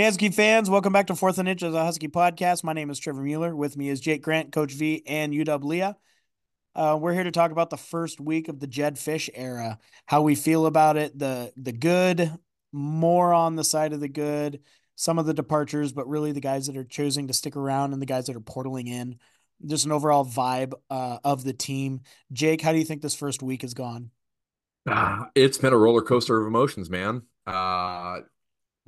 Husky fans, welcome back to Fourth and Inch of the Husky podcast. My name is Trevor Mueller. With me is Jake Grant, Coach V, and UW Leah. Uh, we're here to talk about the first week of the Jedd Fisch era, how we feel about it, the the good, more on the side of the good, some of the departures, but really the guys that are choosing to stick around and the guys that are portaling in. Just an overall vibe uh, of the team. Jake, how do you think this first week has gone? Uh, it's been a roller coaster of emotions, man. Uh,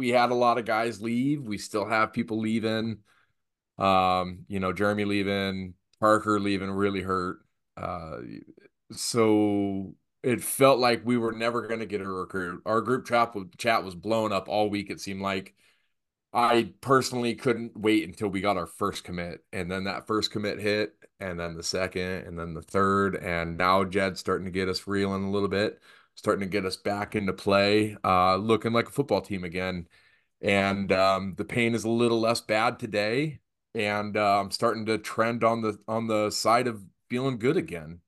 we had a lot of guys leave. We still have people leaving. Um, you know, Jeremy leaving, Parker leaving really hurt. Uh, so it felt like we were never going to get a recruit. Our group chat chat was blown up all week. It seemed like I personally couldn't wait until we got our first commit, and then that first commit hit, and then the second, and then the third, and now Jedd's starting to get us reeling a little bit starting to get us back into play, uh, looking like a football team again. And um, the pain is a little less bad today, and uh, I'm starting to trend on the on the side of feeling good again.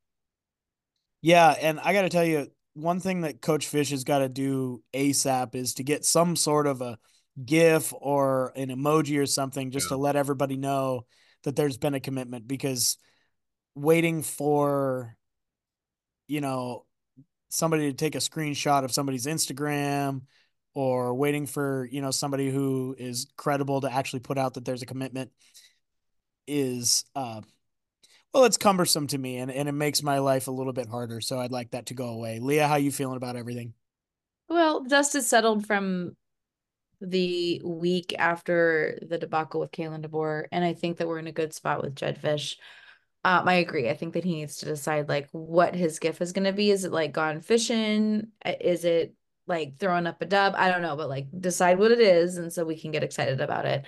Yeah, and I got to tell you, one thing that Coach Fisch has got to do ASAP is to get some sort of a GIF or an emoji or something just yeah. to let everybody know that there's been a commitment because waiting for you know somebody to take a screenshot of somebody's Instagram or waiting for, you know, somebody who is credible to actually put out that there's a commitment is uh well, it's cumbersome to me and, and it makes my life a little bit harder. So I'd like that to go away. Leah, how you feeling about everything? Well, dust is settled from the week after the debacle with Kalen DeBoer, and I think that we're in a good spot with Jedd Fisch. Um, I agree. I think that he needs to decide like what his gift is going to be. Is it like gone fishing? Is it like throwing up a dub? I don't know, but like decide what it is, and so we can get excited about it.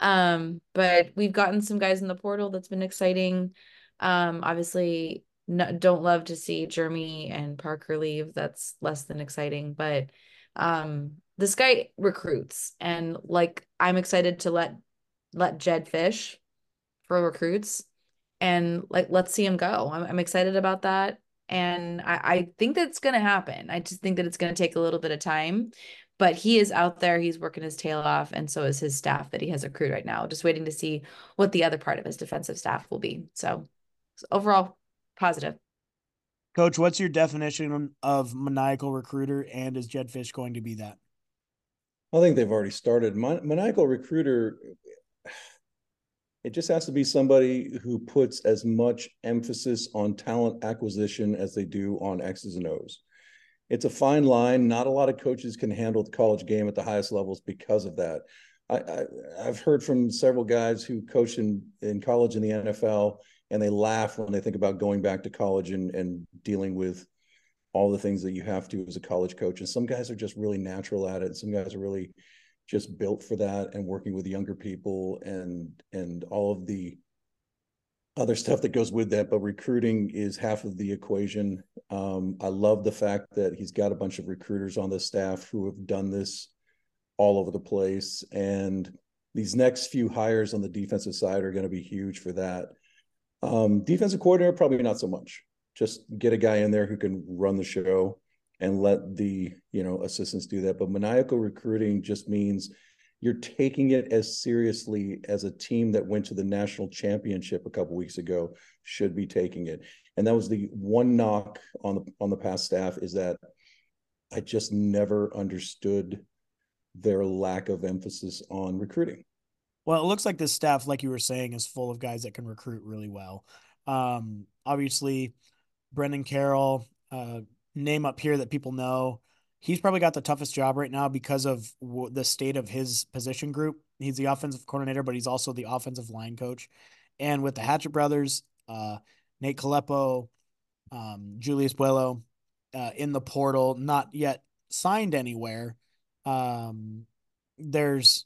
Um, but we've gotten some guys in the portal that's been exciting. Um, obviously, no, don't love to see Jeremy and Parker leave. That's less than exciting, but um, this guy recruits, and like I'm excited to let let Jedd fish for recruits and like let's see him go. I'm, I'm excited about that. And I, I think that's going to happen. I just think that it's going to take a little bit of time, but he is out there. He's working his tail off. And so is his staff that he has accrued right now, just waiting to see what the other part of his defensive staff will be. So, so overall, positive. Coach, what's your definition of maniacal recruiter? And is Jedd Fisch going to be that? I think they've already started. maniacal recruiter it just has to be somebody who puts as much emphasis on talent acquisition as they do on X's and O's. It's a fine line. Not a lot of coaches can handle the college game at the highest levels because of that. I, have heard from several guys who coach in, in college in the NFL, and they laugh when they think about going back to college and, and dealing with all the things that you have to as a college coach. And some guys are just really natural at it. Some guys are really just built for that and working with younger people and and all of the other stuff that goes with that but recruiting is half of the equation. Um, i love the fact that he's got a bunch of recruiters on the staff who have done this all over the place and these next few hires on the defensive side are going to be huge for that. Um, defensive coordinator probably not so much. Just get a guy in there who can run the show and let the you know assistants do that. But maniacal recruiting just means you're taking it as seriously as a team that went to the national championship a couple weeks ago should be taking it. And that was the one knock on the on the past staff is that i just never understood their lack of emphasis on recruiting. Well it looks like this staff like you were saying is full of guys that can recruit really well. Um obviously Brennan Carroll uh name up here that people know. He's probably got the toughest job right now because of w- the state of his position group. He's the offensive coordinator, but he's also the offensive line coach. And with the Hatchet brothers, uh, Nate Kalepo, um, Julius Buelow uh, in the portal, not yet signed anywhere. Um, there's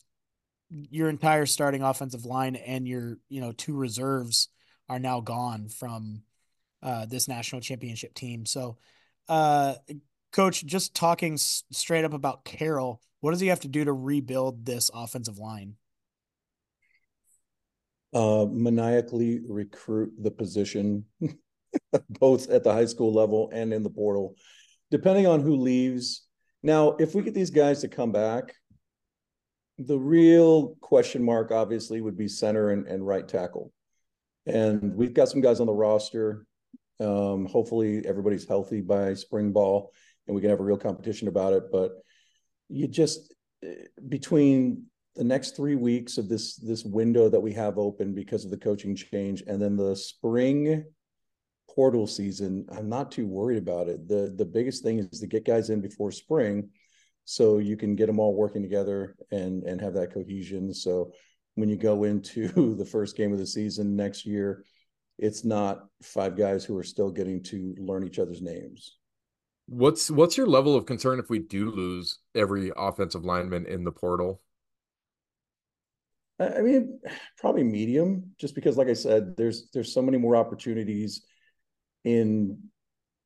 your entire starting offensive line and your you know two reserves are now gone from uh, this national championship team. So uh, coach, just talking s- straight up about Carroll, what does he have to do to rebuild this offensive line? Uh, maniacally recruit the position, both at the high school level and in the portal, depending on who leaves. Now, if we get these guys to come back, the real question mark obviously would be center and, and right tackle. And we've got some guys on the roster. Um, hopefully everybody's healthy by spring ball and we can have a real competition about it. But you just eh, between the next three weeks of this this window that we have open because of the coaching change and then the spring portal season i'm not too worried about it the the biggest thing is to get guys in before spring so you can get them all working together and and have that cohesion so when you go into the first game of the season next year it's not five guys who are still getting to learn each other's names what's what's your level of concern if we do lose every offensive lineman in the portal I mean, probably medium, just because, like I said, there's there's so many more opportunities in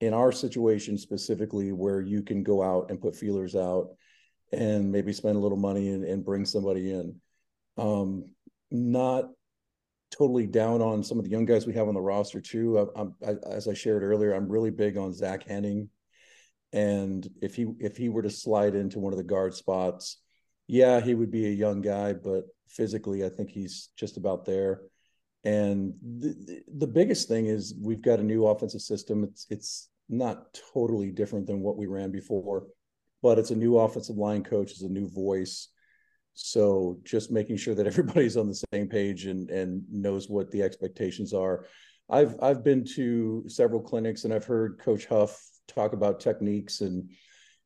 in our situation specifically where you can go out and put feelers out and maybe spend a little money and, and bring somebody in. Um, not totally down on some of the young guys we have on the roster too. I, I, as I shared earlier, I'm really big on Zach Henning, and if he if he were to slide into one of the guard spots, yeah, he would be a young guy, but physically, I think he's just about there. And the, the biggest thing is we've got a new offensive system. It's it's not totally different than what we ran before, but it's a new offensive line coach, it's a new voice. So just making sure that everybody's on the same page and and knows what the expectations are. I've I've been to several clinics and I've heard Coach Huff talk about techniques and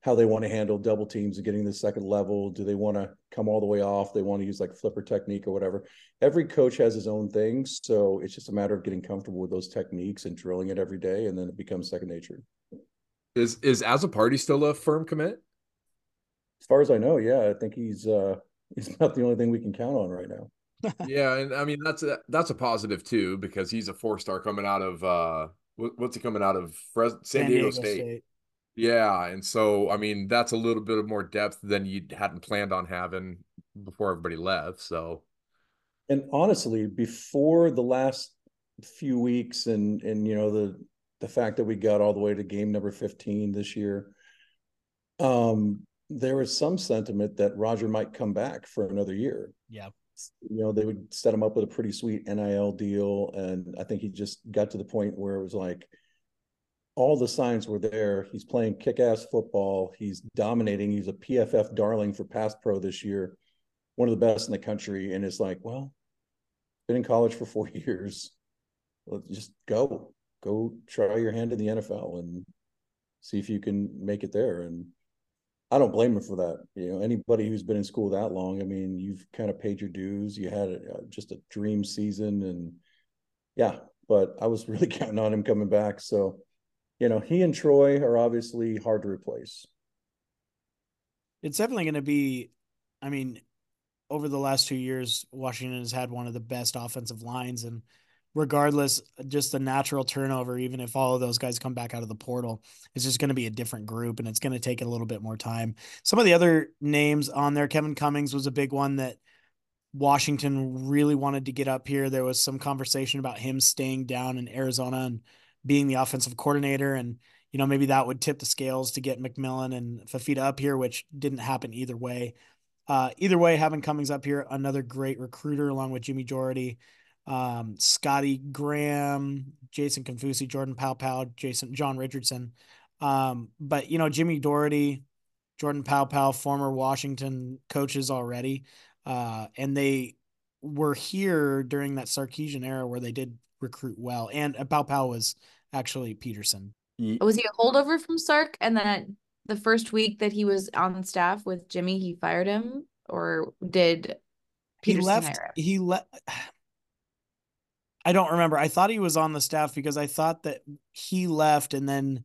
how they want to handle double teams and getting the second level. Do they want to come all the way off? They want to use like flipper technique or whatever. Every coach has his own things. So it's just a matter of getting comfortable with those techniques and drilling it every day. And then it becomes second nature. Is is party still a firm commit? As far as I know, yeah. I think he's uh he's not the only thing we can count on right now. yeah, and I mean that's a that's a positive too, because he's a four star coming out of uh what's he coming out of Fres- San, San Diego, Diego State. State. Yeah, and so I mean that's a little bit of more depth than you hadn't planned on having before everybody left. So, and honestly, before the last few weeks, and and you know the the fact that we got all the way to game number fifteen this year, um, there was some sentiment that Roger might come back for another year. Yeah, you know they would set him up with a pretty sweet NIL deal, and I think he just got to the point where it was like all the signs were there. He's playing kick-ass football. He's dominating. He's a PFF darling for pass pro this year, one of the best in the country. And it's like, well, been in college for four years. Let's just go, go try your hand in the NFL and see if you can make it there. And I don't blame him for that. You know, anybody who's been in school that long, I mean, you've kind of paid your dues. You had a, just a dream season, and yeah. But I was really counting on him coming back. So you know, he and Troy are obviously hard to replace. It's definitely going to be, I mean, over the last two years, Washington has had one of the best offensive lines. And regardless, just the natural turnover, even if all of those guys come back out of the portal, it's just going to be a different group and it's going to take a little bit more time. Some of the other names on there, Kevin Cummings was a big one that Washington really wanted to get up here. There was some conversation about him staying down in Arizona and being the offensive coordinator. And, you know, maybe that would tip the scales to get McMillan and Fifita up here, which didn't happen either way. Uh, either way, having Cummings up here, another great recruiter along with Jimmy Dougherty, um, Scotty Graham, Jason Kaufusi, Jordan Paopao, Jason John Richardson. Um, but you know, Jimmy Dougherty, Jordan Paopao, former Washington coaches already. Uh, and they were here during that Sarkisian era where they did recruit well. And Paopao was actually Petersen. Was he a holdover from Sark? And then the first week that he was on staff with Jimmy, he fired him, or did Petersen he left? He left. I don't remember. I thought he was on the staff because I thought that he left, and then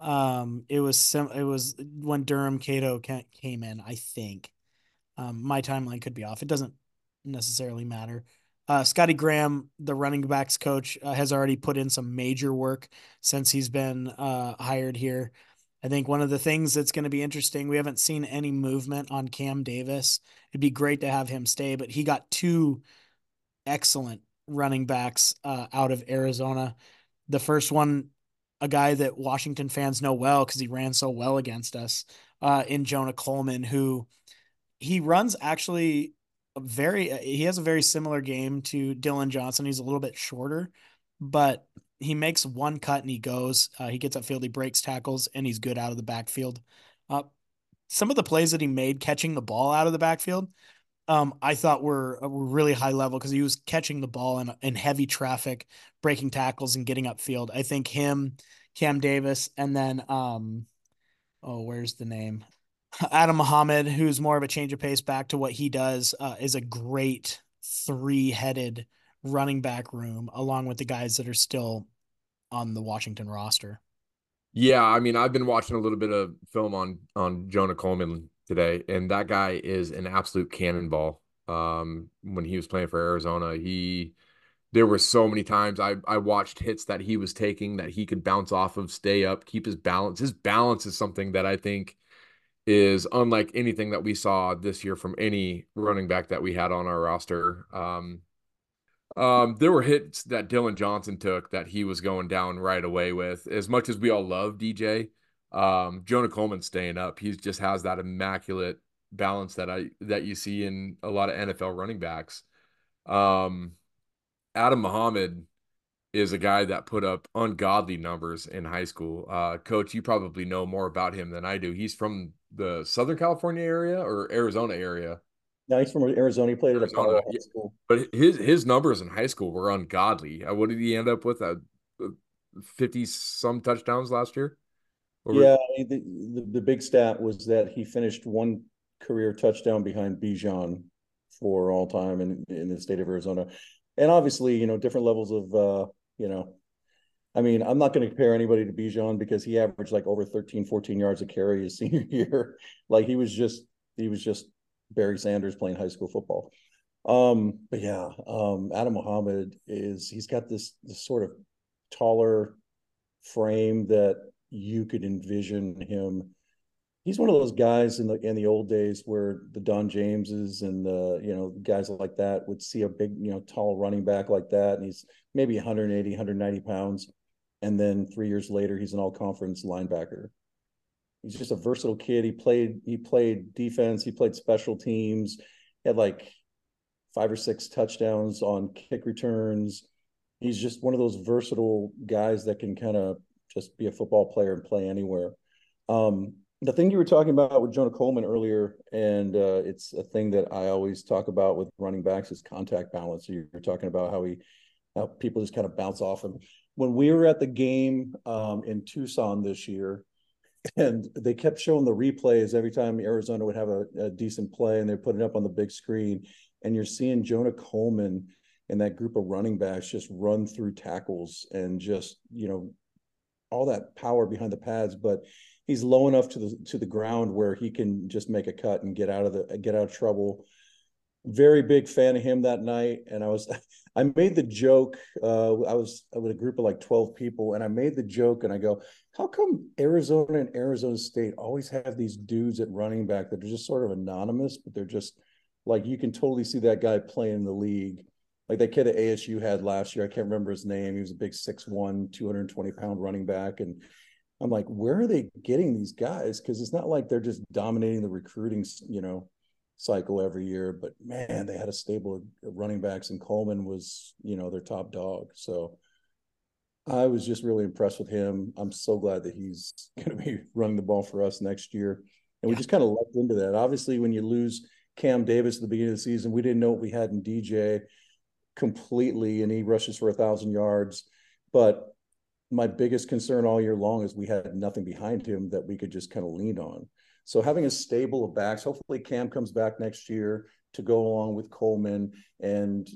um, it was some. It was when Durham Cato came in. I think um, my timeline could be off. It doesn't necessarily matter. Uh, Scotty Graham, the running backs coach, uh, has already put in some major work since he's been uh, hired here. I think one of the things that's going to be interesting, we haven't seen any movement on Cam Davis. It'd be great to have him stay, but he got two excellent running backs uh, out of Arizona. The first one, a guy that Washington fans know well because he ran so well against us uh, in Jonah Coleman, who he runs actually very he has a very similar game to Dillon Johnson. He's a little bit shorter, but he makes one cut and he goes. Uh, he gets upfield, he breaks tackles, and he's good out of the backfield. Uh, some of the plays that he made catching the ball out of the backfield, um, I thought were, were really high level because he was catching the ball in, in heavy traffic, breaking tackles, and getting upfield. I think him, Cam Davis, and then um, oh, where's the name? Adam Muhammad, who's more of a change of pace back to what he does, uh, is a great three headed running back room, along with the guys that are still on the Washington roster. Yeah, I mean, I've been watching a little bit of film on on Jonah Coleman today, and that guy is an absolute cannonball. Um, when he was playing for Arizona, he there were so many times I I watched hits that he was taking that he could bounce off of, stay up, keep his balance. His balance is something that I think is unlike anything that we saw this year from any running back that we had on our roster. Um, um, there were hits that Dillon Johnson took that he was going down right away with. As much as we all love DJ, um, Jonah Coleman staying up, he just has that immaculate balance that I that you see in a lot of NFL running backs. Um, Adam Muhammad is a guy that put up ungodly numbers in high school. Uh, Coach, you probably know more about him than I do. He's from the Southern California area or Arizona area. No, he's from Arizona. He played Arizona, at Apollo High School. But his his numbers in high school were ungodly. Uh, what did he end up with? Uh, fifty some touchdowns last year. Yeah, the, the, the big stat was that he finished one career touchdown behind Bijan for all time in in the state of Arizona, and obviously, you know, different levels of uh, you know. I mean, I'm not going to compare anybody to Bijan because he averaged like over 13, 14 yards a carry his senior year. like he was just he was just Barry Sanders playing high school football. Um, but yeah, um, Adam Muhammad is he's got this this sort of taller frame that you could envision him. He's one of those guys in the in the old days where the Don Jameses and the you know guys like that would see a big you know tall running back like that, and he's maybe 180, 190 pounds, and then three years later he's an all conference linebacker he's just a versatile kid. He played he played defense, he played special teams, he had like five or six touchdowns on kick returns. He's just one of those versatile guys that can kind of just be a football player and play anywhere. Um, the thing you were talking about with Jonah Coleman earlier, and uh, it's a thing that I always talk about with running backs is contact balance. So You're talking about how he, how people just kind of bounce off him. When we were at the game um, in Tucson this year, and they kept showing the replays every time Arizona would have a, a decent play, and they're putting it up on the big screen. And you're seeing Jonah Coleman and that group of running backs just run through tackles and just you know all that power behind the pads, but he's low enough to the to the ground where he can just make a cut and get out of the get out of trouble. Very big fan of him that night and i was i made the joke uh, i was with a group of like 12 people and i made the joke and i go how come arizona and arizona state always have these dudes at running back that are just sort of anonymous but they're just like you can totally see that guy playing in the league like that kid at asu had last year i can't remember his name he was a big 6'1 220 pound running back and i'm like where are they getting these guys because it's not like they're just dominating the recruiting you know cycle every year. But man, they had a stable of running backs, and Coleman was, you know, their top dog. So I was just really impressed with him. I'm so glad that he's going to be running the ball for us next year. And we just kind of lucked into that. Obviously, when you lose Cam Davis at the beginning of the season, we didn't know what we had in DJ completely, and he rushes for a thousand yards. But my biggest concern all year long is we had nothing behind him that we could just kind of lean on. So having a stable of backs, hopefully Cam comes back next year to go along with Coleman. And,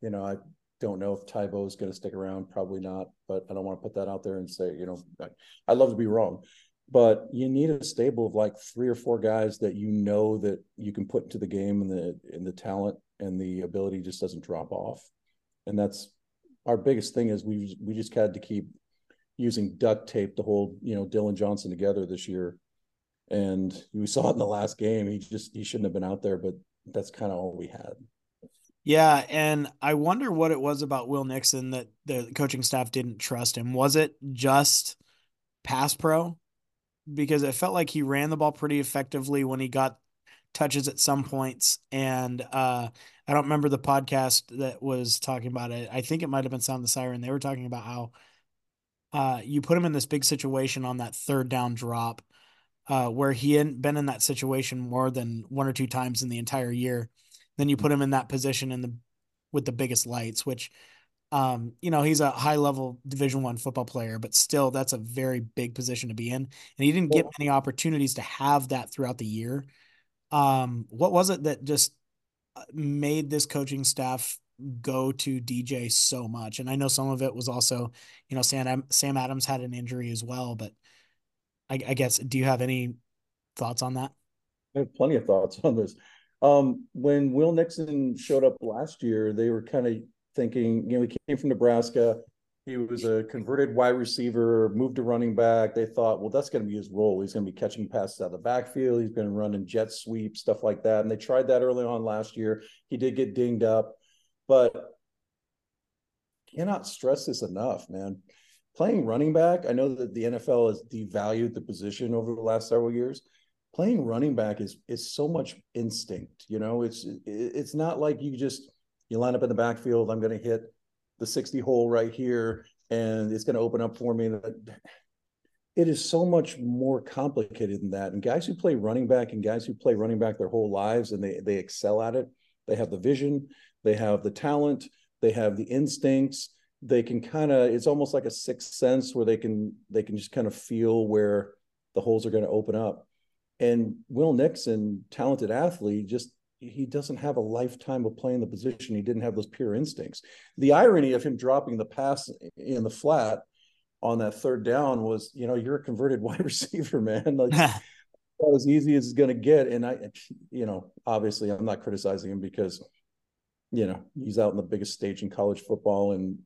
you know, I don't know if Tybo is going to stick around. Probably not, but I don't want to put that out there and say, you know, I, I'd love to be wrong. But you need a stable of like three or four guys that you know that you can put into the game and the and the talent and the ability just doesn't drop off. And that's our biggest thing is we we just had to keep using duct tape to hold, you know, Dillon Johnson together this year and we saw it in the last game. He just he shouldn't have been out there, but that's kind of all we had. Yeah, and I wonder what it was about Will Nixon that the coaching staff didn't trust him. Was it just pass pro? Because it felt like he ran the ball pretty effectively when he got touches at some points. And uh, I don't remember the podcast that was talking about it. I think it might have been Sound the Siren. They were talking about how uh, you put him in this big situation on that third down drop uh, where he hadn't been in that situation more than one or two times in the entire year. Then you put him in that position in the with the biggest lights, which um, you know, he's a high level division one football player, but still that's a very big position to be in. And he didn't get many opportunities to have that throughout the year. Um, what was it that just uh, made this coaching staff go to DJ so much? And I know some of it was also, you know, Sam Sam Adams had an injury as well, but I, I guess do you have any thoughts on that? I have plenty of thoughts on this. Um, when Will Nixon showed up last year, they were kind of thinking, you know, he came from Nebraska. He was a converted wide receiver, moved to running back. They thought, well, that's going to be his role. He's going to be catching passes out of the backfield. He's going to run in jet sweep, stuff like that. And they tried that early on last year. He did get dinged up, but cannot stress this enough, man. Playing running back, I know that the NFL has devalued the position over the last several years. Playing running back is is so much instinct. You know, it's it's not like you just you line up in the backfield. I'm going to hit the 60 hole right here, and it's going to open up for me. It is so much more complicated than that. And guys who play running back and guys who play running back their whole lives and they they excel at it. They have the vision, they have the talent, they have the instincts. They can kind of it's almost like a sixth sense where they can they can just kind of feel where the holes are going to open up. And Will Nixon, talented athlete, just he doesn't have a lifetime of playing the position. He didn't have those pure instincts. The irony of him dropping the pass in the flat on that third down was, you know, you're a converted wide receiver, man. Like that as easy as it's going to get. And I, you know, obviously I'm not criticizing him because, you know, he's out in the biggest stage in college football and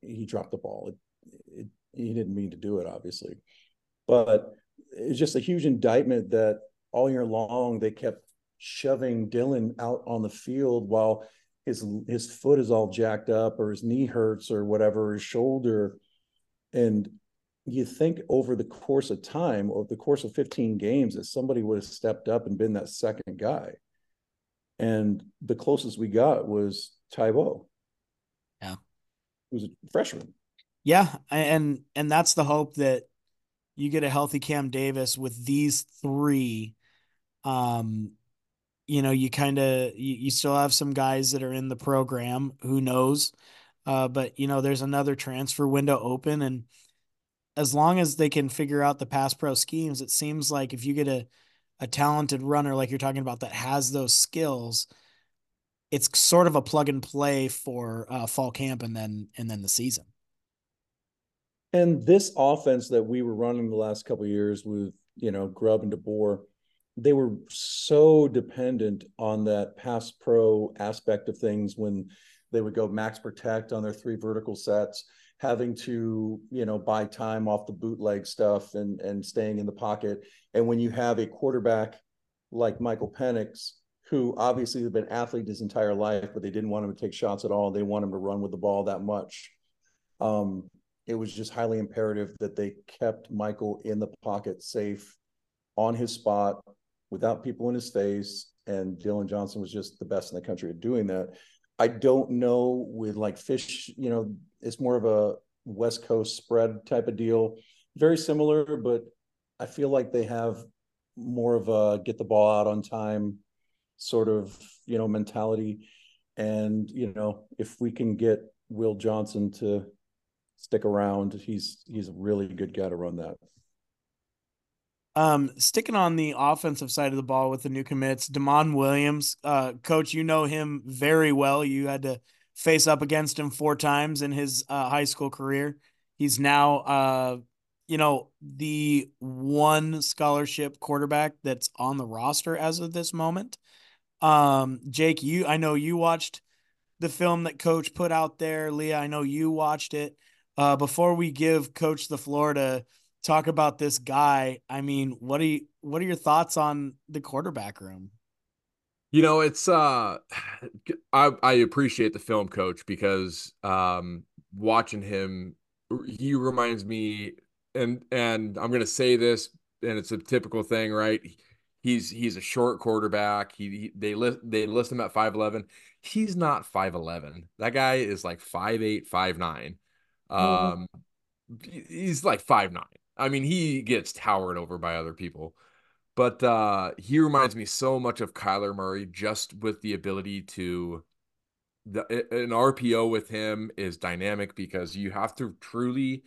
he dropped the ball. It, it, he didn't mean to do it, obviously, but it's just a huge indictment that all year long they kept shoving Dillon out on the field while his his foot is all jacked up or his knee hurts or whatever, his shoulder. And you think over the course of time, over the course of 15 games, that somebody would have stepped up and been that second guy. And the closest we got was Tybo. Yeah. Who was a freshman. Yeah. And and that's the hope that you get a healthy Cam Davis with these three um you know, you kind of you, you still have some guys that are in the program. Who knows? Uh, but you know, there's another transfer window open, and as long as they can figure out the pass pro schemes, it seems like if you get a a talented runner like you're talking about that has those skills, it's sort of a plug and play for uh, fall camp and then and then the season. And this offense that we were running the last couple years with you know Grubb and DeBoer they were so dependent on that pass pro aspect of things when they would go max protect on their three vertical sets having to you know buy time off the bootleg stuff and and staying in the pocket. And when you have a quarterback like michael penix who obviously has been athlete his entire life but they didn't want him to take shots at all. They want him to run with the ball that much. Um, it was just highly imperative that they kept michael in the pocket safe on his spot without people in his face. And Dillon Johnson was just the best in the country at doing that. I don't know with like Fisch, you know, it's more of a West Coast spread type of deal. Very similar, but I feel like they have more of a get the ball out on time sort of, you know, mentality. And, you know, if we can get Will Johnson to stick around, he's he's a really good guy to run that. Um, sticking on the offensive side of the ball with the new commits, Demond Williams, uh, coach, you know him very well. You had to face up against him four times in his uh, high school career. He's now, uh, you know, the one scholarship quarterback that's on the roster as of this moment. Um, Jake, you, I know you watched the film that coach put out there. Leah, I know you watched it. Uh, before we give coach the floor to talk about this guy. I mean, what are you what are your thoughts on the quarterback room? You know, it's uh I I appreciate the film coach because um watching him he reminds me and and I'm going to say this and it's a typical thing, right? He's he's a short quarterback. He, he they list they list him at 5'11. He's not 5'11. That guy is like 5'8, 5'9. Um he's like 5'9. I mean, he gets towered over by other people. But uh he reminds me so much of Kyler Murray just with the ability to the an RPO with him is dynamic because you have to truly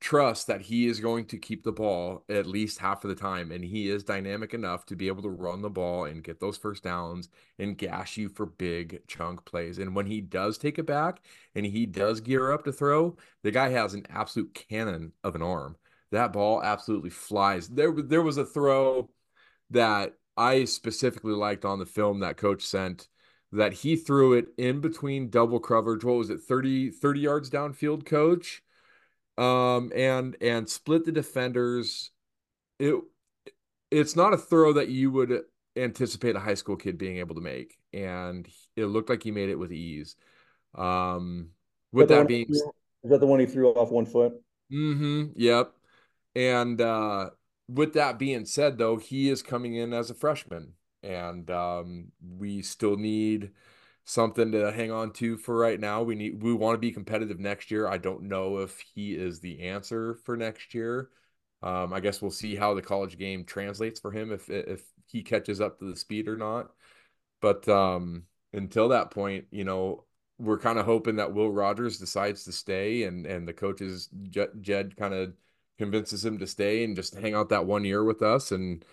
trust that he is going to keep the ball at least half of the time. And he is dynamic enough to be able to run the ball and get those first downs and gash you for big chunk plays. And when he does take it back and he does gear up to throw, the guy has an absolute cannon of an arm. That ball absolutely flies. There, there was a throw that I specifically liked on the film that coach sent that he threw it in between double coverage. What was it, 30, 30 yards downfield, coach? um, and and split the defenders. It it's not a throw that you would anticipate a high school kid being able to make, and it looked like he made it with ease. Um, with that, that being, is that the one he threw off one foot? Mm-hmm. Yep. And uh, with that being said, though, he is coming in as a freshman, and um, we still need something to hang on to for right now. We need we want to be competitive next year. I don't know if he is the answer for next year. Um, I guess we'll see how the college game translates for him if if he catches up to the speed or not. But um, until that point, you know, we're kind of hoping that Will Rogers decides to stay and and the coaches Jedd, Jedd kind of convinces him to stay and just hang out that one year with us and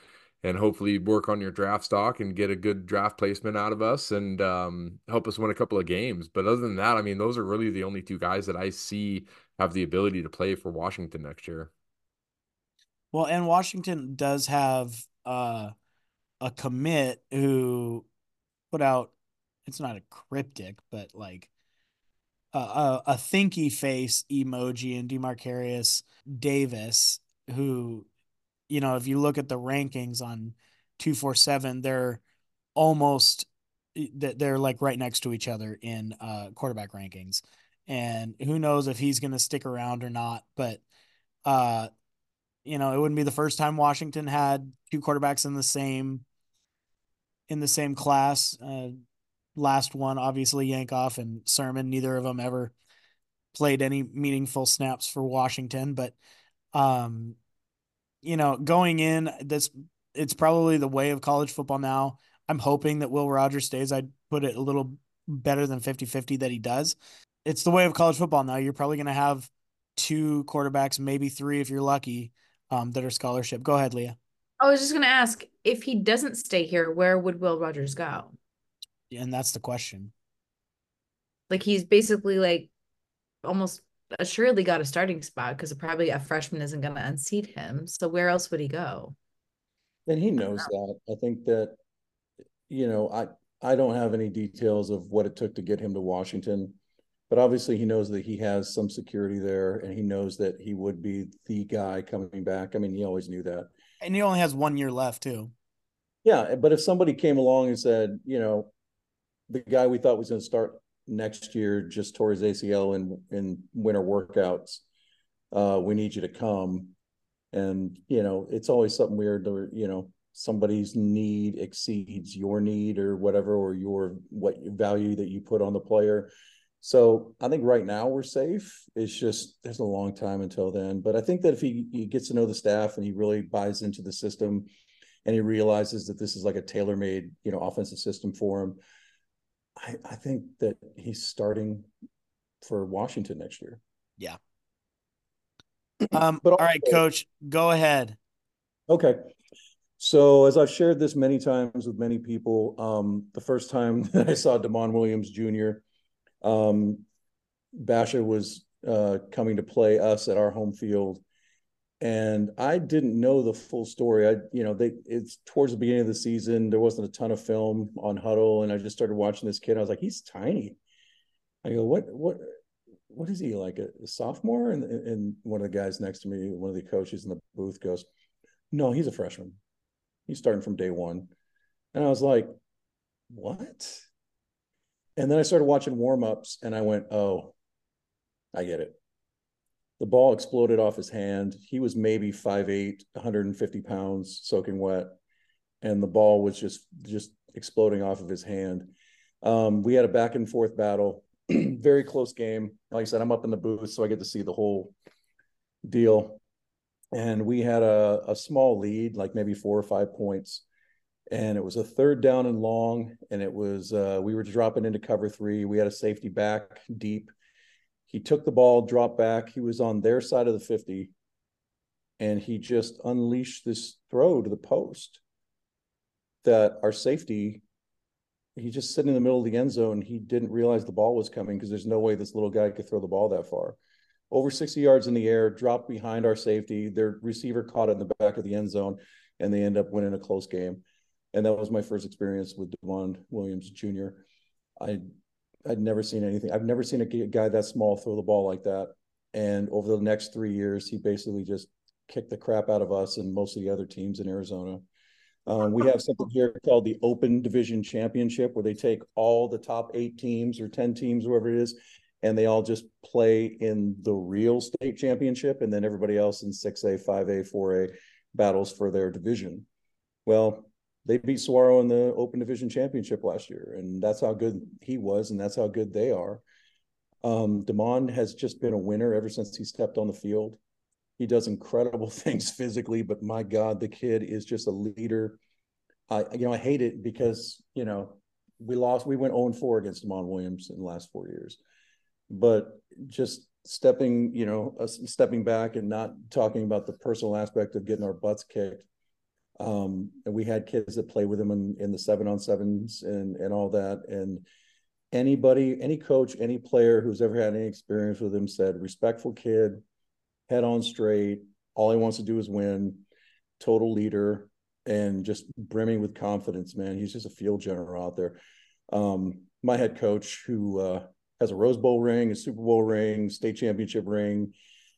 and hopefully work on your draft stock and get a good draft placement out of us and um, help us win a couple of games. But other than that, I mean, those are really the only two guys that I see have the ability to play for Washington next year. Well, and Washington does have uh, a commit who put out. It's not a cryptic, but like a, a, thinky face emoji in Demarcarius Davis, who you know, if you look at the rankings on 247, they're almost they're like right next to each other in uh, quarterback rankings. And who knows if he's going to stick around or not, but uh you know, it wouldn't be the first time Washington had two quarterbacks in the same in the same class. Uh, last one, obviously Yankoff and Sirmon. Neither of them ever played any meaningful snaps for Washington, but um, you know, going in, this it's probably the way of college football now. I'm hoping that Will Rogers stays. I'd put it a little better than 50 50 that he does. It's the way of college football now. You're probably going to have two quarterbacks, maybe three if you're lucky, um, that are scholarship. Go ahead, Leah. I was just going to ask if he doesn't stay here, where would Will Rogers go? And that's the question. Like he's basically like almost assuredly got a starting spot because probably a freshman isn't going to unseat him. So where else would he go? And he knows I that. I think that, you know, I I don't have any details of what it took to get him to Washington, but obviously he knows that he has some security there, and he knows that he would be the guy coming back. I mean, he always knew that. And he only has one year left too. Yeah, but if somebody came along and said, you know, the guy we thought was going to start next year just tore his ACL in in winter workouts. Uh, we need you to come, and you know it's always something weird. To, you know somebody's need exceeds your need or whatever, or your what value that you put on the player. So I think right now we're safe. It's just there's a long time until then. But I think that if he, he gets to know the staff and he really buys into the system and he realizes that this is like a tailor-made, you know, offensive system for him, I, I think that he's starting for Washington next year. Yeah. Um, but all right, coach, go ahead. Okay. So as I've shared this many times with many people, um, the first time that I saw Demond Williams Jr., um, Basha was uh, coming to play us at our home field, and I didn't know the full story. I, you know, they it's towards the beginning of the season. There wasn't a ton of film on Huddle, and I just started watching this kid. I was like, he's tiny. I go, what, what, what is he like a, a sophomore? And and one of the guys next to me, one of the coaches in the booth, goes, no, he's a freshman. He's starting from day one. And I was like, what? And then I started watching warm ups, and I went, oh, I get it the ball exploded off his hand. He was maybe 5'8, 150 pounds, soaking wet. and the ball was just just exploding off of his hand. Um, we had a back and forth battle, very close game. Like I said, I'm up in the booth, so I get to see the whole deal. And we had a, a small lead, like maybe four or five points. And it was a third down and long. And it was, uh, we were dropping into cover three. We had a safety back deep. He took the ball, dropped back. He was on their side of the 50. And he just unleashed this throw to the post that our safety he just sitting in the middle of the end zone. He didn't realize the ball was coming because there's no way this little guy could throw the ball that far. Over 60 yards in the air, dropped behind our safety. Their receiver caught it in the back of the end zone, and they end up winning a close game. And that was my first experience with Demond Williams Jr. I I'd never seen anything. I've never seen a guy that small throw the ball like that. And over the next three years, he basically just kicked the crap out of us and most of the other teams in Arizona. Um, we have something here called the Open Division Championship, where they take all the top eight teams or 10 teams, whoever it is, and they all just play in the real state championship. And then everybody else in 6A, 5A, 4A battles for their division. Well, they beat Saguaro in the Open Division Championship last year, and that's how good he was, and that's how good they are. Um, Demond has just been a winner ever since he stepped on the field. He does incredible things physically, but my God, the kid is just a leader. I, you know, I hate it because you know we lost. We went 0 4 against Demond Williams in the last four years, but just stepping, you know, uh, stepping back and not talking about the personal aspect of getting our butts kicked. Um, and we had kids that play with him in, in the seven on sevens and and all that. And anybody, any coach, any player who's ever had any experience with him said, respectful kid, head on straight. All he wants to do is win. Total leader and just brimming with confidence, man. He's just a field general out there. Um, my head coach, who uh, has a Rose Bowl ring, a Super Bowl ring, state championship ring.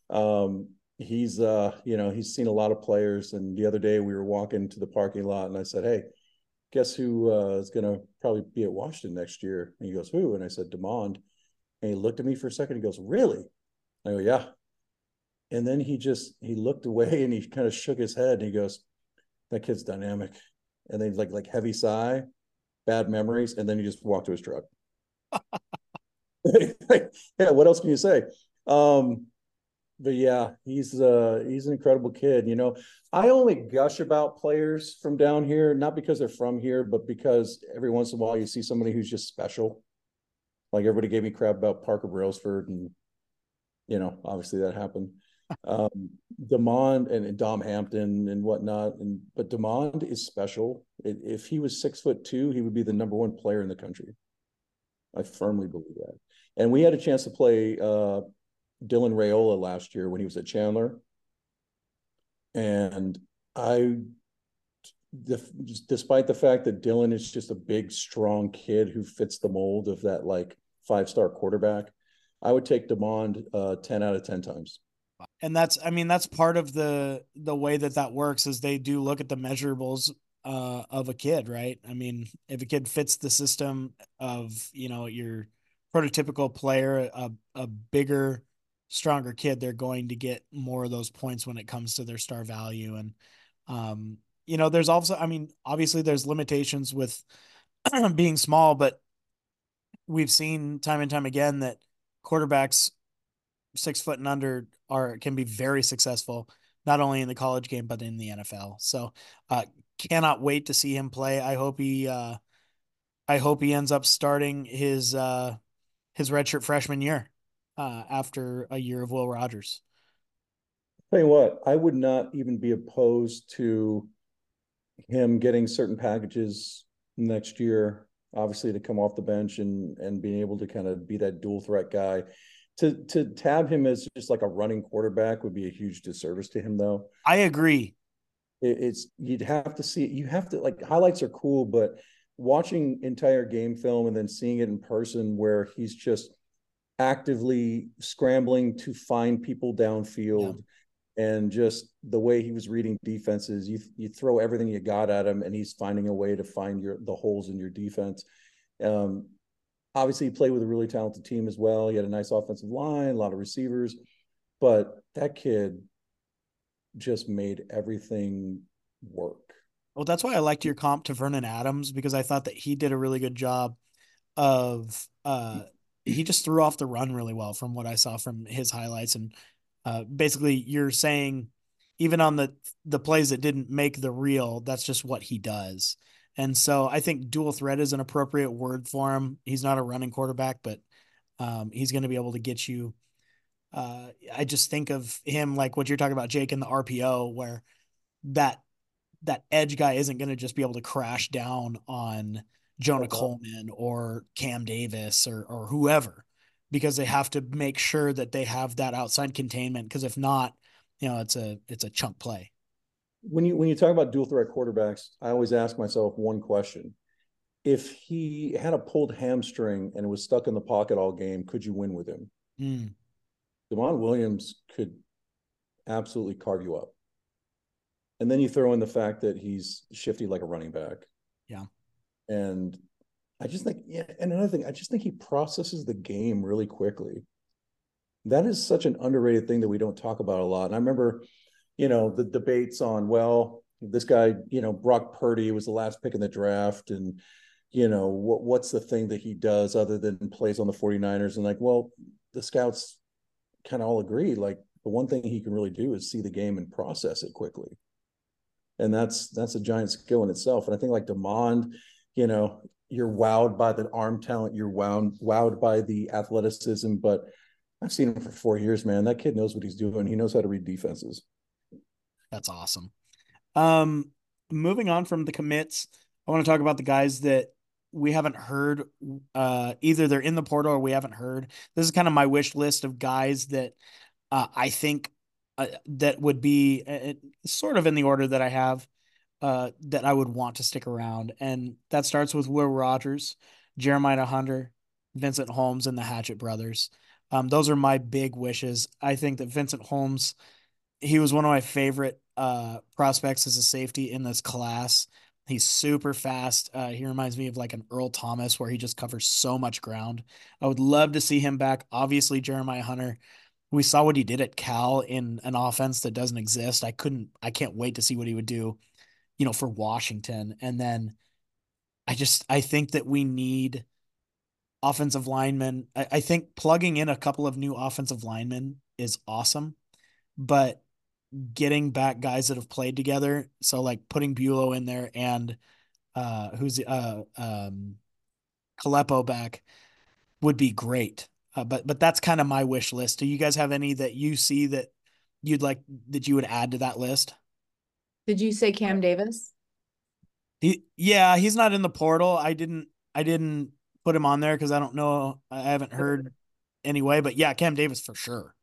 Um, he's, uh, you know, he's seen a lot of players. And the other day we were walking to the parking lot, and I said, "Hey, guess who uh, is going to probably be at Washington next year?" And he goes, "Who?" And I said, "Demond." And he looked at me for a second. He goes, "Really?" I go, "Yeah." And then he just he looked away and he kind of shook his head and he goes, That kid's dynamic. And then like like heavy sigh, bad memories, and then he just walked to his truck. yeah, what else can you say? Um, but yeah, he's uh he's an incredible kid. You know, I only gush about players from down here, not because they're from here, but because every once in a while you see somebody who's just special. Like everybody gave me crap about Parker Brailsford, and you know, obviously that happened um, Demond and, and, Dom Hampton and whatnot. And but Demond is special. It, if he was six foot two, he would be the number one player in the country. I firmly believe that. And we had a chance to play uh, Dylan Raiola last year when he was at Chandler, and I. Despite the fact that Dylan is just a big, strong kid who fits the mold of that like five star quarterback, I would take Demond uh, 10 out of 10 times and that's i mean that's part of the the way that that works is they do look at the measurables uh, of a kid right i mean if a kid fits the system of you know your prototypical player a, a bigger stronger kid they're going to get more of those points when it comes to their star value and um you know there's also i mean obviously there's limitations with being small but we've seen time and time again that quarterbacks six foot and under are can be very successful, not only in the college game but in the NFL. So, uh, cannot wait to see him play. I hope he, uh, I hope he ends up starting his uh, his redshirt freshman year uh, after a year of Will Rogers. Tell you what, I would not even be opposed to him getting certain packages next year, obviously to come off the bench and and being able to kind of be that dual threat guy. To to tab him as just like a running quarterback would be a huge disservice to him though. I agree. It, it's you'd have to see you have to like highlights are cool but watching entire game film and then seeing it in person where he's just actively scrambling to find people downfield yeah. and just the way he was reading defenses you you throw everything you got at him and he's finding a way to find your the holes in your defense um, Obviously, he played with a really talented team as well. He had a nice offensive line, a lot of receivers, but that kid just made everything work. Well, that's why I liked your comp to Vernon Adams because I thought that he did a really good job of uh he just threw off the run really well from what I saw from his highlights and uh basically you're saying even on the the plays that didn't make the reel, that's just what he does. And so I think dual threat is an appropriate word for him. He's not a running quarterback, but um, he's going to be able to get you. Uh, I just think of him like what you're talking about, Jake, in the RPO, where that that edge guy isn't going to just be able to crash down on Jonah okay. Coleman or Cam Davis or or whoever, because they have to make sure that they have that outside containment. Because if not, you know, it's a it's a chunk play. When you when you talk about dual threat quarterbacks, I always ask myself one question. If he had a pulled hamstring and it was stuck in the pocket all game, could you win with him? Mm. Demond Williams could absolutely carve you up. And then you throw in the fact that he's shifty like a running back. Yeah. And I just think, yeah, and another thing, I just think he processes the game really quickly that is such an underrated thing that we don't talk about a lot. And I remember, you know, the debates on, well, this guy, you know, Brock Purdy was the last pick in the draft. And, you know, what what's the thing that he does other than plays on the 49ers? And like, well, the scouts kind of all agree, like the one thing he can really do is see the game and process it quickly. And that's that's a giant skill in itself. And I think like Demond, you know, you're wowed by the arm talent, you're wowed wowed by the athleticism, but I've seen him for four years, man. That kid knows what he's doing. He knows how to read defenses. That's awesome. Um, moving on from the commits, I want to talk about the guys that we haven't heard. Uh, either they're in the portal or we haven't heard. This is kind of my wish list of guys that uh, I think uh, that would be uh, sort of in the order that I have uh, that I would want to stick around, and that starts with Will Rogers, Jeremiah Hunter, Vincent Holmes, and the Hatchett brothers. Um, those are my big wishes. I think that Vincent Holmes, he was one of my favorite uh, prospects as a safety in this class. He's super fast. Uh, he reminds me of like an Earl Thomas where he just covers so much ground. I would love to see him back. Obviously, Jeremiah Hunter, we saw what he did at Cal in an offense that doesn't exist. I couldn't, I can't wait to see what he would do, you know, for Washington. And then I just, I think that we need offensive linemen. I, I think plugging in a couple of new offensive linemen is awesome, but getting back guys that have played together. So like putting Buelow in there and uh who's uh um Kalepo back would be great. Uh, but but that's kind of my wish list. Do you guys have any that you see that you'd like that you would add to that list? Did you say Cam Davis? He yeah, he's not in the portal. I didn't I didn't put him on there because I don't know. I haven't heard anyway, but yeah, Cam Davis for sure.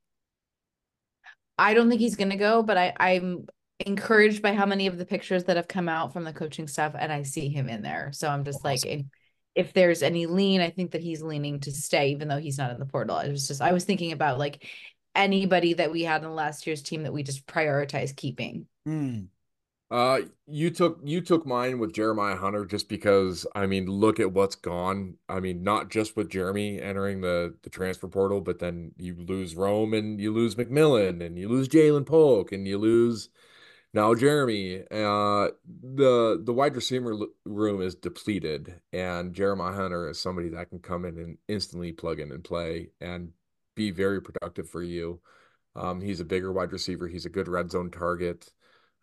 I don't think he's gonna go, but I, I'm encouraged by how many of the pictures that have come out from the coaching staff, and I see him in there. So I'm just awesome. like, if, there's any lean, I think that he's leaning to stay, even though he's not in the portal. I was just, I was thinking about like anybody that we had in last year's team that we just prioritize keeping. Mm. Uh, you took you took mine with Jeremiah Hunter just because I mean, look at what's gone. I mean, not just with Germie entering the the transfer portal, but then you lose Rome and you lose McMillan and you lose Ja'Lynn Polk and you lose now Germie. Uh, the the wide receiver room is depleted, and Jeremiah Hunter is somebody that can come in and instantly plug in and play and be very productive for you. Um, he's a bigger wide receiver. He's a good red zone target.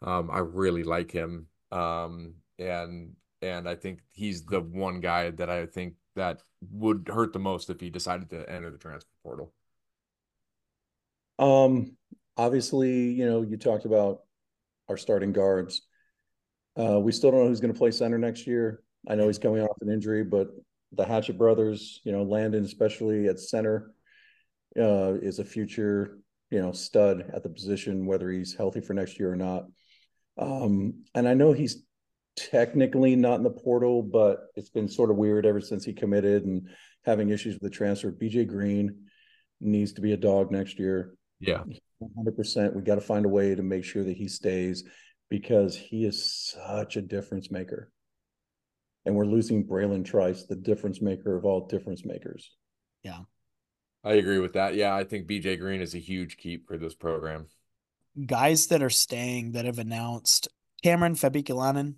Um, I really like him. Um, and and I think he's the one guy that I think that would hurt the most if he decided to enter the transfer portal. Um, obviously, you know, you talked about our starting guards. Uh, we still don't know who's going to play center next year. I know he's coming off an injury, but the Hatchett brothers, you know, Landen, especially at center, uh, is a future, you know, stud at the position, whether he's healthy for next year or not. Um, and I know he's technically not in the portal, but it's been sort of weird ever since he committed and having issues with the transfer. BJ Green needs to be a dog next year. Yeah. 100%. We got to find a way to make sure that he stays because he is such a difference maker. And we're losing Bralen Trice, the difference maker of all difference makers. Yeah. I agree with that. Yeah, I think BJ Green is a huge keep for this program guys that are staying that have announced Cameron Fabiculanan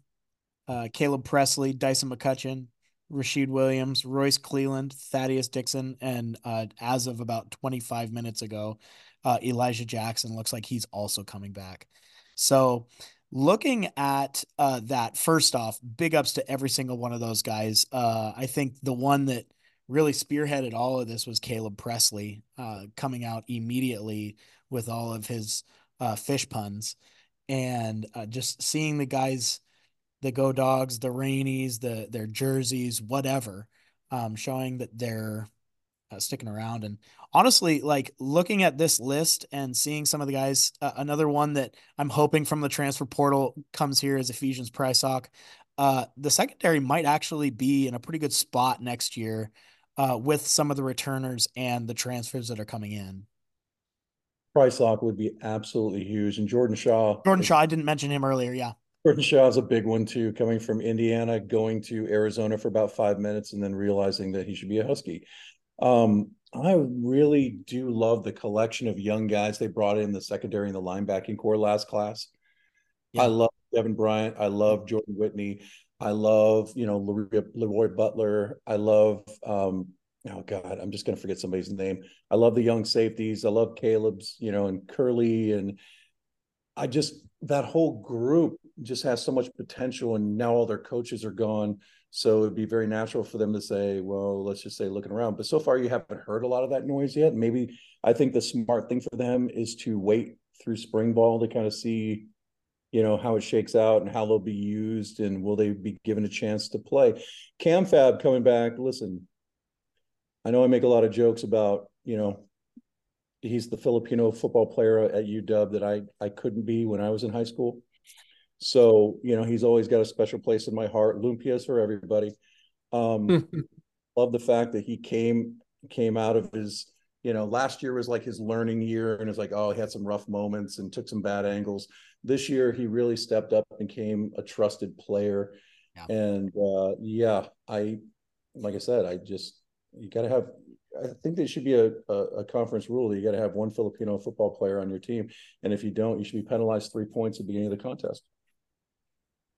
uh, Caleb Presley, Dyson McCutcheon, Rashid Williams, Royce Cleveland, Thaddeus Dixon, and uh, as of about 25 minutes ago, uh, Elijah Jackson looks like he's also coming back. So, looking at uh, that, first off, big ups to every single one of those guys. Uh, I think the one that really spearheaded all of this was Caleb Presley uh, coming out immediately with all of his uh, fish puns and uh, just seeing the guys, the Go Dogs, the Rainies, the their jerseys, whatever, um, showing that they're uh, sticking around. And honestly, like looking at this list and seeing some of the guys, uh, another one that I'm hoping from the transfer portal comes here is Ephesians Prysock. Uh, the secondary might actually be in a pretty good spot next year uh, with some of the returners and the transfers that are coming in. Prysock would be absolutely huge, and Jordan Shaw. Jordan Shaw, I didn't mention him earlier. Yeah, Jordan Shaw is a big one too, coming from Indiana, going to Arizona for about five minutes, and then realizing that he should be a Husky. Um, I really do love the collection of young guys they brought in the secondary and the linebacking core last class. Yeah. I love Devin Bryant. I love Jordan Whitney. I love, you know, Leroy Butler. I love, um, oh God, I'm just going to forget somebody's name. I love the young safeties. I love Caleb's, you know, and Curley. And I just, that whole group just has so much potential. And now all their coaches are gone. So it'd be very natural for them to say, well, let's just say looking around. But so far, you haven't heard a lot of that noise yet. Maybe I think the smart thing for them is to wait through spring ball to kind of see, you know, how it shakes out and how they'll be used and will they be given a chance to play. Cam Fab coming back. Listen, I know I make a lot of jokes about, you know, he's the Filipino football player at UW that I I couldn't be when I was in high school. So, you know, he's always got a special place in my heart. Lumpia's for everybody. Um, love the fact that he came came out of his, you know, last year was like his learning year, and it's like, oh, he had some rough moments and took some bad angles. This year, he really stepped up and became a trusted player. Yeah. And uh, yeah, I, like I said, I just you got to have. I think there should be a, a, a conference rule that you got to have one Filipino football player on your team, and if you don't, you should be penalized three points at the beginning of the contest.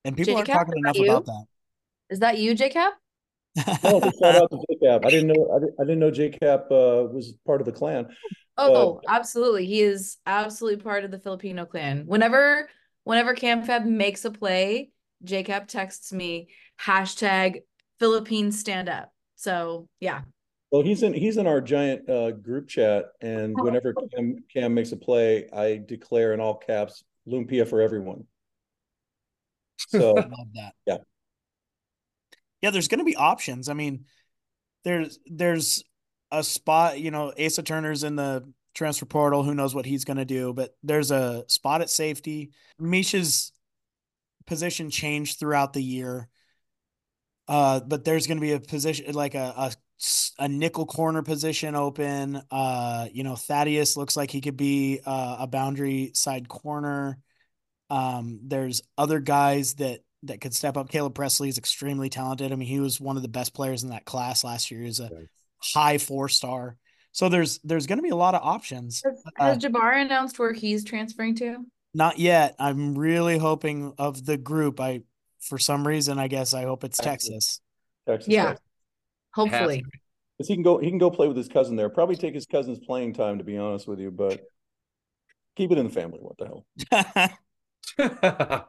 And people aren't talking enough about that. Is that you, JCap? no, shout out to JCap. I didn't know I didn't, I didn't know JCap uh, was part of the clan. Oh, but... absolutely. He is absolutely part of the Filipino clan. Whenever whenever CamFab makes a play, JCap texts me hashtag Philippines stand up. So yeah. Well, he's in he's in our giant uh, group chat, and whenever Cam, Cam makes a play, I declare in all caps "Lumpia for everyone." So love that. Yeah. Yeah, there's going to be options. I mean, there's there's a spot, you know, Asa Turner's in the transfer portal. Who knows what he's going to do? But there's a spot at safety. Misha's position changed throughout the year. Uh, but there's going to be a position like a, a a nickel corner position open. Uh, you know, Thaddeus looks like he could be uh, a boundary side corner. Um, there's other guys that that could step up. Caleb Presley is extremely talented. I mean, he was one of the best players in that class last year. He's a high four star. So there's there's going to be a lot of options. Has, has uh, Jabbar announced where he's transferring to? Not yet. I'm really hoping of the group. I for some reason I guess I hope it's Texas. Texas. yeah. Texas. Hopefully. Because he can go he can go play with his cousin there. Probably take his cousin's playing time to be honest with you, but keep it in the family. What the hell?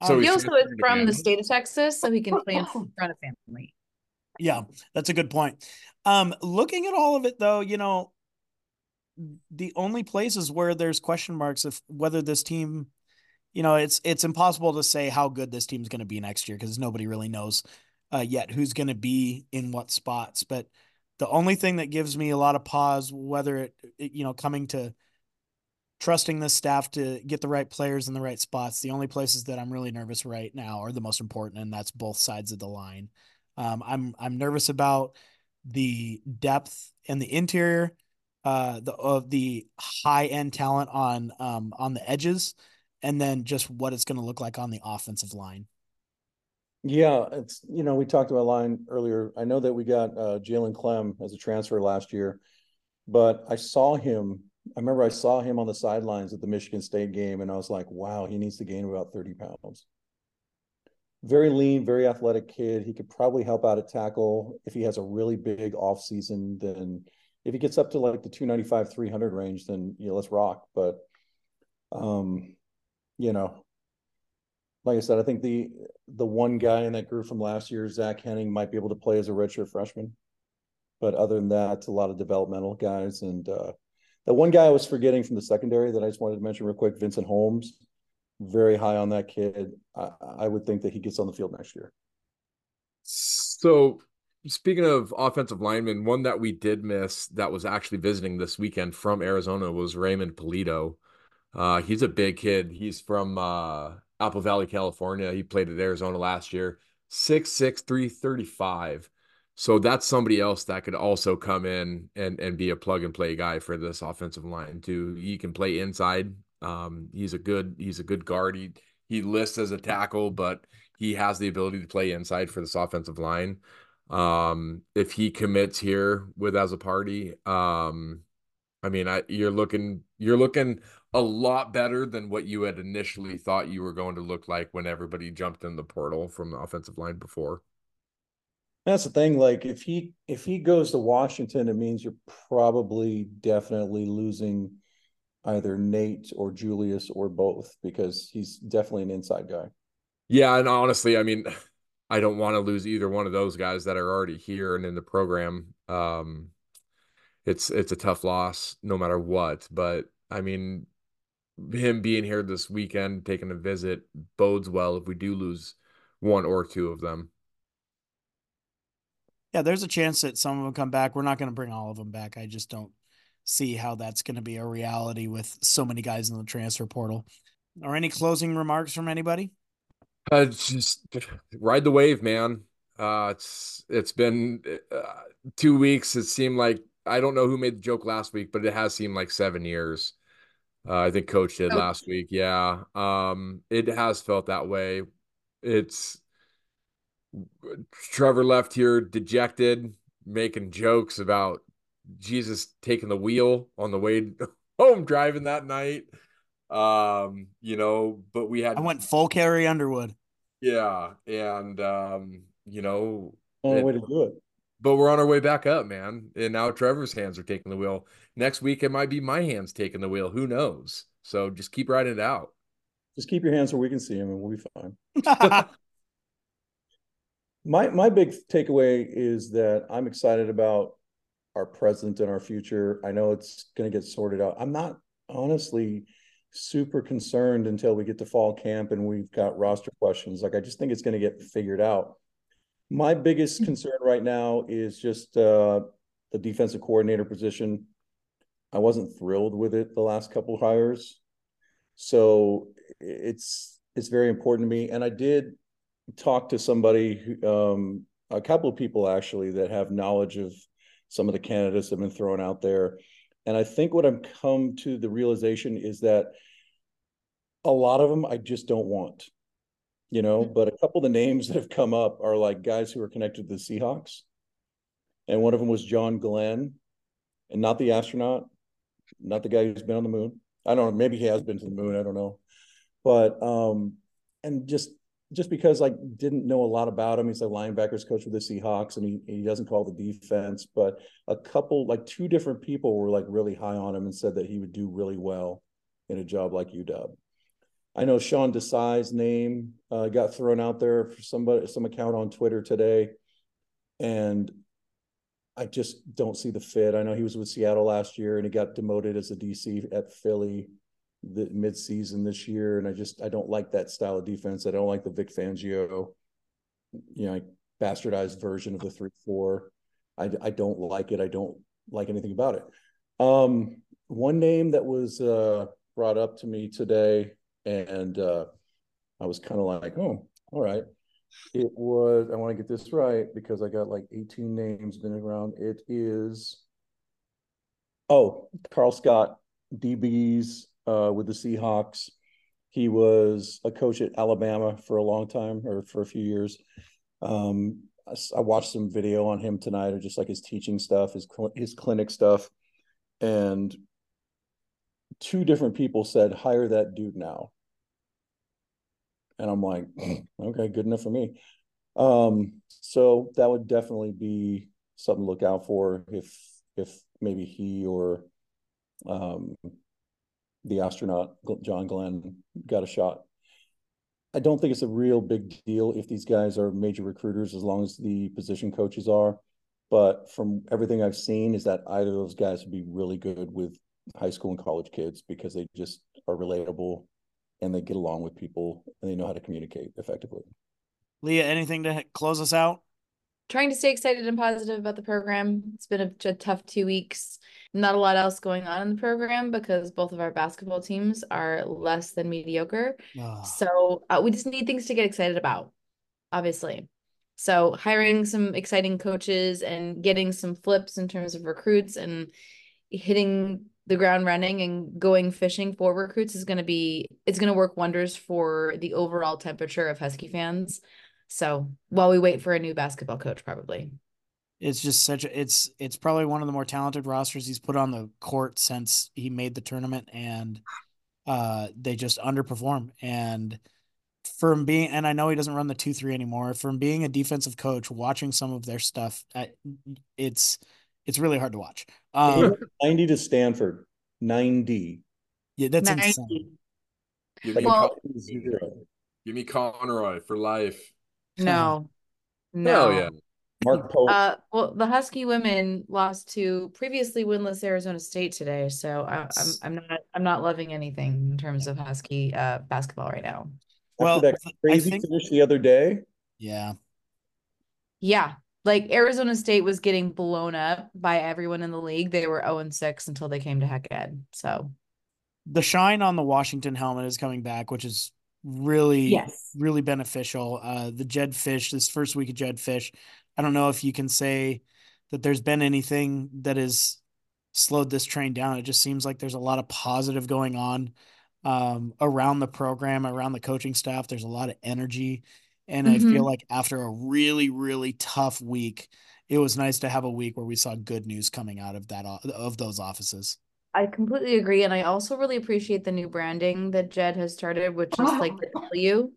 so um, he also is from the state of Texas, so he can play in front of family. Yeah, that's a good point. Um, looking at all of it though, you know, the only places where there's question marks of whether this team, you know, it's it's impossible to say how good this team's going to be next year because nobody really knows uh, yet who's going to be in what spots. But the only thing that gives me a lot of pause, whether it, it you know, coming to trusting this staff to get the right players in the right spots. The only places that I'm really nervous right now are the most important, and that's both sides of the line. Um, I'm I'm nervous about the depth and the interior, uh, the of the high end talent on um on the edges, and then just what it's going to look like on the offensive line. Yeah, it's you know we talked about line earlier. I know that we got uh, Jalen Clem as a transfer last year, but I saw him I remember I saw him on the sidelines at the Michigan State game, and I was like, wow, he needs to gain about 30 pounds. very lean, very athletic kid. He could probably help out at tackle if he has a really big off season. Then if he gets up to like the 295, 300 range, then you know, let's rock. But, um, you know, like I said, I think the the one guy in that group from last year, Zach Henning, might be able to play as a redshirt freshman. But other than that, it's a lot of developmental guys. And uh, the one guy I was forgetting from the secondary that I just wanted to mention real quick, Vincent Holmes, very high on that kid. I, I would think that he gets on the field next year. So Speaking of offensive linemen, one that we did miss that was actually visiting this weekend from Arizona was Raymond Pulido. Uh, he's a big kid. He's from uh, Apple Valley, California. He played at Arizona last year. 6'6, 335. So that's somebody else that could also come in and, and be a plug and play guy for this offensive line too. He can play inside. Um, he's a good he's a good guard. He he lists as a tackle, but he has the ability to play inside for this offensive line. Um, if he commits here with Azzopardi, um, I mean, I you're looking you're looking a lot better than what you had initially thought you were going to look like when everybody jumped in the portal from the offensive line before. That's the thing. Like if he if he goes to Washington, it means you're probably definitely losing either Nate or Julius or both because he's definitely an inside guy. Yeah, and honestly, I mean, I don't want to lose either one of those guys that are already here and in the program. Um, it's it's a tough loss no matter what. But I mean, him being here this weekend, taking a visit, bodes well if we do lose one or two of them. Yeah, there's a chance that some of them come back. We're not going to bring all of them back. I just don't see how that's going to be a reality with so many guys in the transfer portal. Or any closing remarks from anybody? Uh, just ride the wave, man. Uh, it's it's been uh, two weeks. It seemed like I don't know who made the joke last week, but it has seemed like seven years. Uh, I think Coach did oh. last week. Yeah, um, it has felt that way. It's Trevor left here dejected, making jokes about Jesus taking the wheel on the way home driving that night. Um, you know, but we had I went full Carrie Underwood. Yeah, and um, you know, only it, way to do it. But we're on our way back up, man. And now Trevor's hands are taking the wheel. Next week it might be my hands taking the wheel. Who knows? So just keep riding it out. Just keep your hands where we can see them, and we'll be fine. my my big takeaway is that I'm excited about our present and our future. I know it's going to get sorted out. I'm not honestly super concerned until we get to fall camp and we've got roster questions. Like I just think it's going to get figured out. My biggest concern right now is just uh, the defensive coordinator position. I wasn't thrilled with it the last couple of hires, so it's it's very important to me. And I did talk to somebody, um, a couple of people actually that have knowledge of some of the candidates that have been thrown out there. And I think what I've come to the realization is that a lot of them I just don't want, you know, mm-hmm. but a couple of the names that have come up are like guys who are connected to the Seahawks. And one of them was John Glenn, and not the astronaut, not the guy who's been on the moon. I don't know, maybe he has been to the moon, I don't know. But um, and just just because I didn't know a lot about him, he's a linebackers coach with the Seahawks, and he he doesn't call the defense. But a couple, like two different people, were like really high on him and said that he would do really well in a job like UW. I know Sean Desai's name uh, got thrown out there for somebody some account on Twitter today, and I just don't see the fit. I know he was with Seattle last year and he got demoted as a DC at Philly the midseason this year, and I just I don't like that style of defense. I don't like the Vic Fangio, you know, bastardized version of the three four. I I don't like it. I don't like anything about it. Um, one name that was uh, brought up to me today, and uh, I was kind of like, oh, all right. It was. I want to get this right because I got like 18 names been around. It is. Oh, Karl Scott, DBs uh, with the Seahawks. He was a coach at Alabama for a long time or for a few years. Um, I, watched some video on him tonight, or just like his teaching stuff, his his clinic stuff, and two different people said hire that dude now. And I'm like, okay, good enough for me. Um, so that would definitely be something to look out for if if maybe he or um the astronaut John Glenn got a shot. I don't think it's a real big deal if these guys are major recruiters as long as the position coaches are. But from everything I've seen, is that either of those guys would be really good with high school and college kids because they just are relatable and they get along with people and they know how to communicate effectively. Leah, anything to close us out? Trying to stay excited and positive about the program. It's been a, a tough two weeks. Not a lot else going on in the program because both of our basketball teams are less than mediocre. Oh. So uh, we just need things to get excited about, obviously. So hiring some exciting coaches and getting some flips in terms of recruits and hitting the ground running and going fishing for recruits is going to be it's going to work wonders for the overall temperature of Husky fans. So while we wait for a new basketball coach, probably. It's just such a it's it's probably one of the more talented rosters he's put on the court since he made the tournament and uh they just underperform and from being and I know he doesn't run the 2-3 anymore from being a defensive coach watching some of their stuff it's it's really hard to watch. Um, 90 to Stanford. 90. Yeah, that's 90. insane. Give me, well, Give me Conroy for life. No. No. Oh yeah. Mark Pope. Uh, well, the Husky women lost to previously winless Arizona State today, so I, am I'm, I'm not I'm not loving anything in terms of Husky uh, basketball right now. Well, After that crazy think, finish the other day. Yeah. Yeah, like Arizona State was getting blown up by everyone in the league. They were 0 and 6 until they came to Hec Ed. So the shine on the Washington helmet is coming back, which is really yes. really beneficial. Uh the Jedd Fisch, this first week of Jedd Fisch, I don't know if you can say that there's been anything that has slowed this train down. It just seems like there's a lot of positive going on um, around the program, around the coaching staff. There's a lot of energy. And mm-hmm. I feel mm-hmm. like after a really, really tough week, it was nice to have a week where we saw good news coming out of that of those offices. I completely agree, and I also really appreciate the new branding that Jedd has started, which is like the W,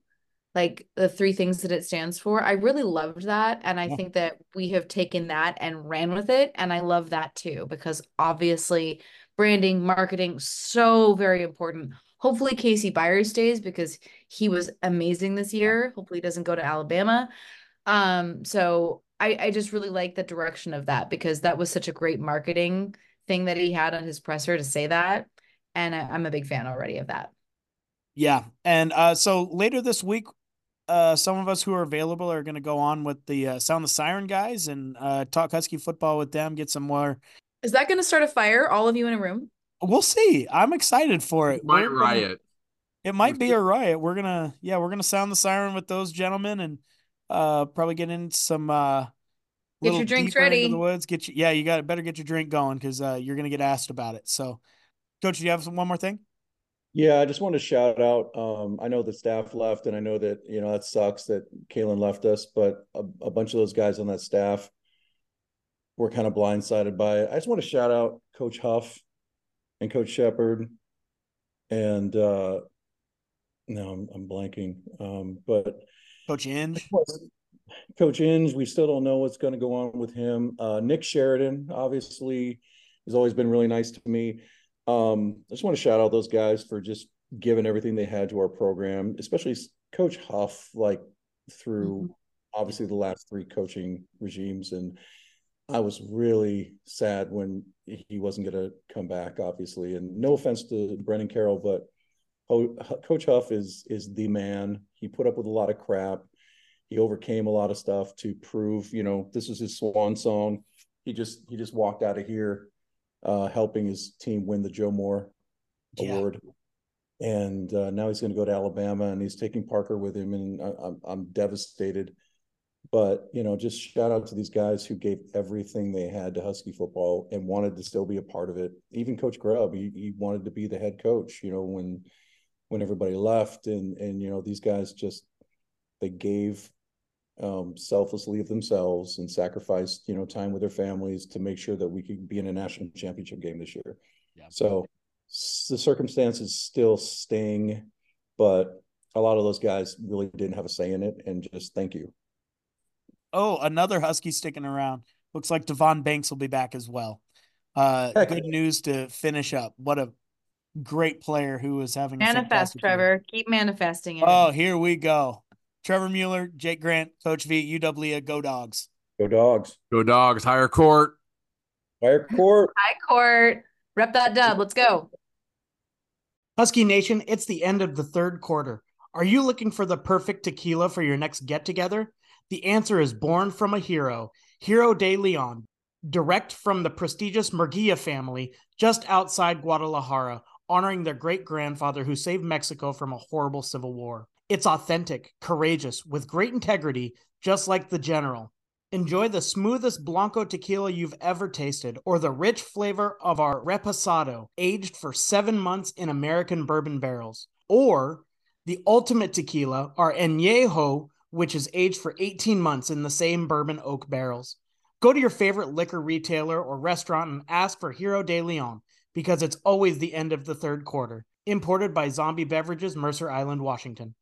like the three things that it stands for. I really loved that, and I yeah. think that we have taken that and ran with it, and I love that too because obviously branding, marketing, so very important. Hopefully Casey Byers stays because he was amazing this year. Hopefully he doesn't go to Alabama. Um, so I, I just really like the direction of that because that was such a great marketing thing that he had on his presser to say that. And I, I'm a big fan already of that. Yeah. And uh, so later this week, uh, some of us who are available are going to go on with the uh, Sound the Siren guys and uh, talk Husky football with them, get some more. Is that going to start a fire, all of you in a room? We'll see. I'm excited for it. might riot. It might be a riot. We're gonna, yeah, we're gonna sound the siren with those gentlemen and uh probably get in some uh get your drinks ready in the woods. Get you, yeah, you got to better get your drink going because uh you're gonna get asked about it. So, coach, do you have some one more thing? Yeah, I just want to shout out. Um, I know the staff left, and I know that you know that sucks that Kalen left us, but a, a bunch of those guys on that staff were kind of blindsided by it. I just want to shout out Coach Huff and Coach Shephard, and uh, no, I'm, I'm blanking. Um, but Coach Inge, Coach Inge, we still don't know what's going to go on with him. Uh, Nick Sheridan, obviously, has always been really nice to me. Um, I just want to shout out those guys for just giving everything they had to our program, especially Coach Huff, like through mm-hmm. obviously the last three coaching regimes and I was really sad when he wasn't going to come back, obviously. And no offense to Brennan Carroll, but Coach Huff is is the man. He put up with a lot of crap. He overcame a lot of stuff to prove, you know, this was his swan song. He just he just walked out of here, uh, helping his team win the Joe Moore yeah. Award. And uh, now he's going to go to Alabama, and he's taking Parker with him, and I, I'm I'm devastated but you know, just shout out to these guys who gave everything they had to Husky football and wanted to still be a part of it. Even Coach Grubb, he, he wanted to be the head coach. You know, when when everybody left, and and you know, these guys just they gave um, selflessly of themselves and sacrificed you know time with their families to make sure that we could be in a national championship game this year. Yeah. So the circumstances still sting, but a lot of those guys really didn't have a say in it, and just thank you. Oh, another Husky sticking around. Looks like Devon Banks will be back as well. Uh, Heck. good news to finish up. What a great player who is having a Manifest, fantastic year. Trevor. Keep manifesting it. Oh, here we go. Trevor Mueller, Jake Grant, Coach V, UW, go dogs. Go dogs. Go dogs, higher court. Higher court. High court. Rep that dub. Let's go. Husky Nation, it's the end of the third quarter. Are you looking for the perfect tequila for your next get together? The answer is born from a hero, Hero de Leon, direct from the prestigious Murguia family just outside Guadalajara, honoring their great grandfather who saved Mexico from a horrible civil war. It's authentic, courageous, with great integrity, just like the general. Enjoy the smoothest Blanco tequila you've ever tasted, or the rich flavor of our Reposado, aged for seven months in American bourbon barrels. Or the ultimate tequila, our Añejo, which is aged for 18 months in the same bourbon oak barrels. Go to your favorite liquor retailer or restaurant and ask for Hero de Leon because it's always the end of the third quarter. Imported by Zombie Beverages, Mercer Island, Washington.